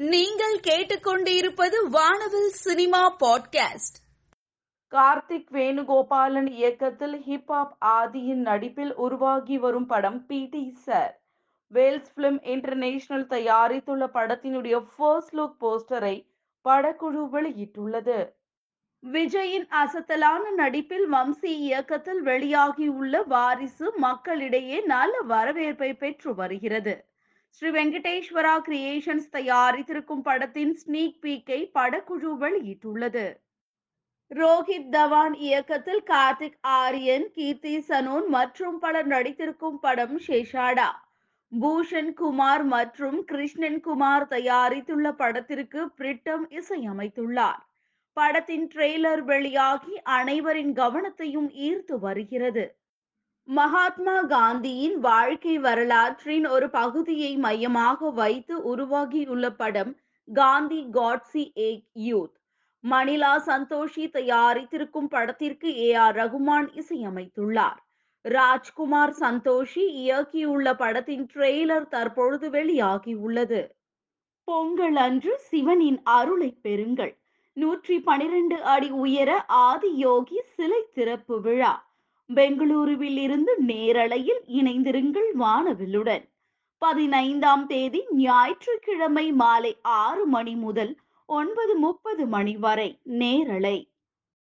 நீங்கள் கேட்டுக்கொண்டிருப்பது வானவில் சினிமா பாட்காஸ்ட். கார்த்திக் வேணுகோபாலன் இயக்கத்தில் ஹிப்ஹாப் ஆதியின் நடிப்பில் உருவாகி வரும் படம் பிடி சார். வேல்ஸ் பிலிம் இன்டர்நேஷனல் தயாரித்துள்ள படத்தினுடைய ஃபர்ஸ்ட் லுக் போஸ்டரை படக்குழு வெளியிட்டுள்ளது. விஜயின் அசத்தலான நடிப்பில் வம்சி இயக்கத்தில் வெளியாகியுள்ள வாரிசு மக்களிடையே நல்ல வரவேற்பை பெற்று வருகிறது. ஸ்ரீ வெங்கடேஸ்வரா கிரியேஷன்ஸ் தயாரித்திருக்கும் படத்தின் ஸ்னீக் பீக்கை படக்குழு வெளியிட்டுள்ளது. ரோஹித் தவான் இயக்கத்தில் கார்த்திக் ஆரியன் கீர்த்தி சனோன் மற்றும் பலர் நடித்திருக்கும் படம் ஷேஷாடா. பூஷன் குமார் மற்றும் கிருஷ்ணன் குமார் தயாரித்துள்ள படத்திற்கு பிரிட்டம் இசையமைத்துள்ளார். படத்தின் ட்ரெய்லர் வெளியாகி அனைவரின் கவனத்தையும் ஈர்த்து வருகிறது. மகாத்மா காந்தியின் வாழ்க்கை வரலாற்றின் ஒரு பகுதியை மையமாக வைத்து உருவாகியுள்ள படம் காந்தி காட்ஸி ஏக் யூத். மணிலா சந்தோஷி தயாரித்திருக்கும் படத்திற்கு ஏ ஆர் ரகுமான் இசையமைத்துள்ளார். ராஜ்குமார் சந்தோஷி இயக்கியுள்ள படத்தின் ட்ரெய்லர் தற்பொழுது வெளியாகியுள்ளது. பொங்கல் அன்று சிவனின் அருளை பெறுங்கள். நூற்றி பனிரெண்டு அடி உயர ஆதி யோகி சிலை திறப்பு விழா. பெங்களூருவில் இருந்து நேரலையில் இணைந்திருங்கள் வானவிலுடன். பதினைந்தாம் தேதி ஞாயிற்றுக்கிழமை மாலை ஆறு மணி முதல் ஒன்பது முப்பது மணி வரை நேரலை.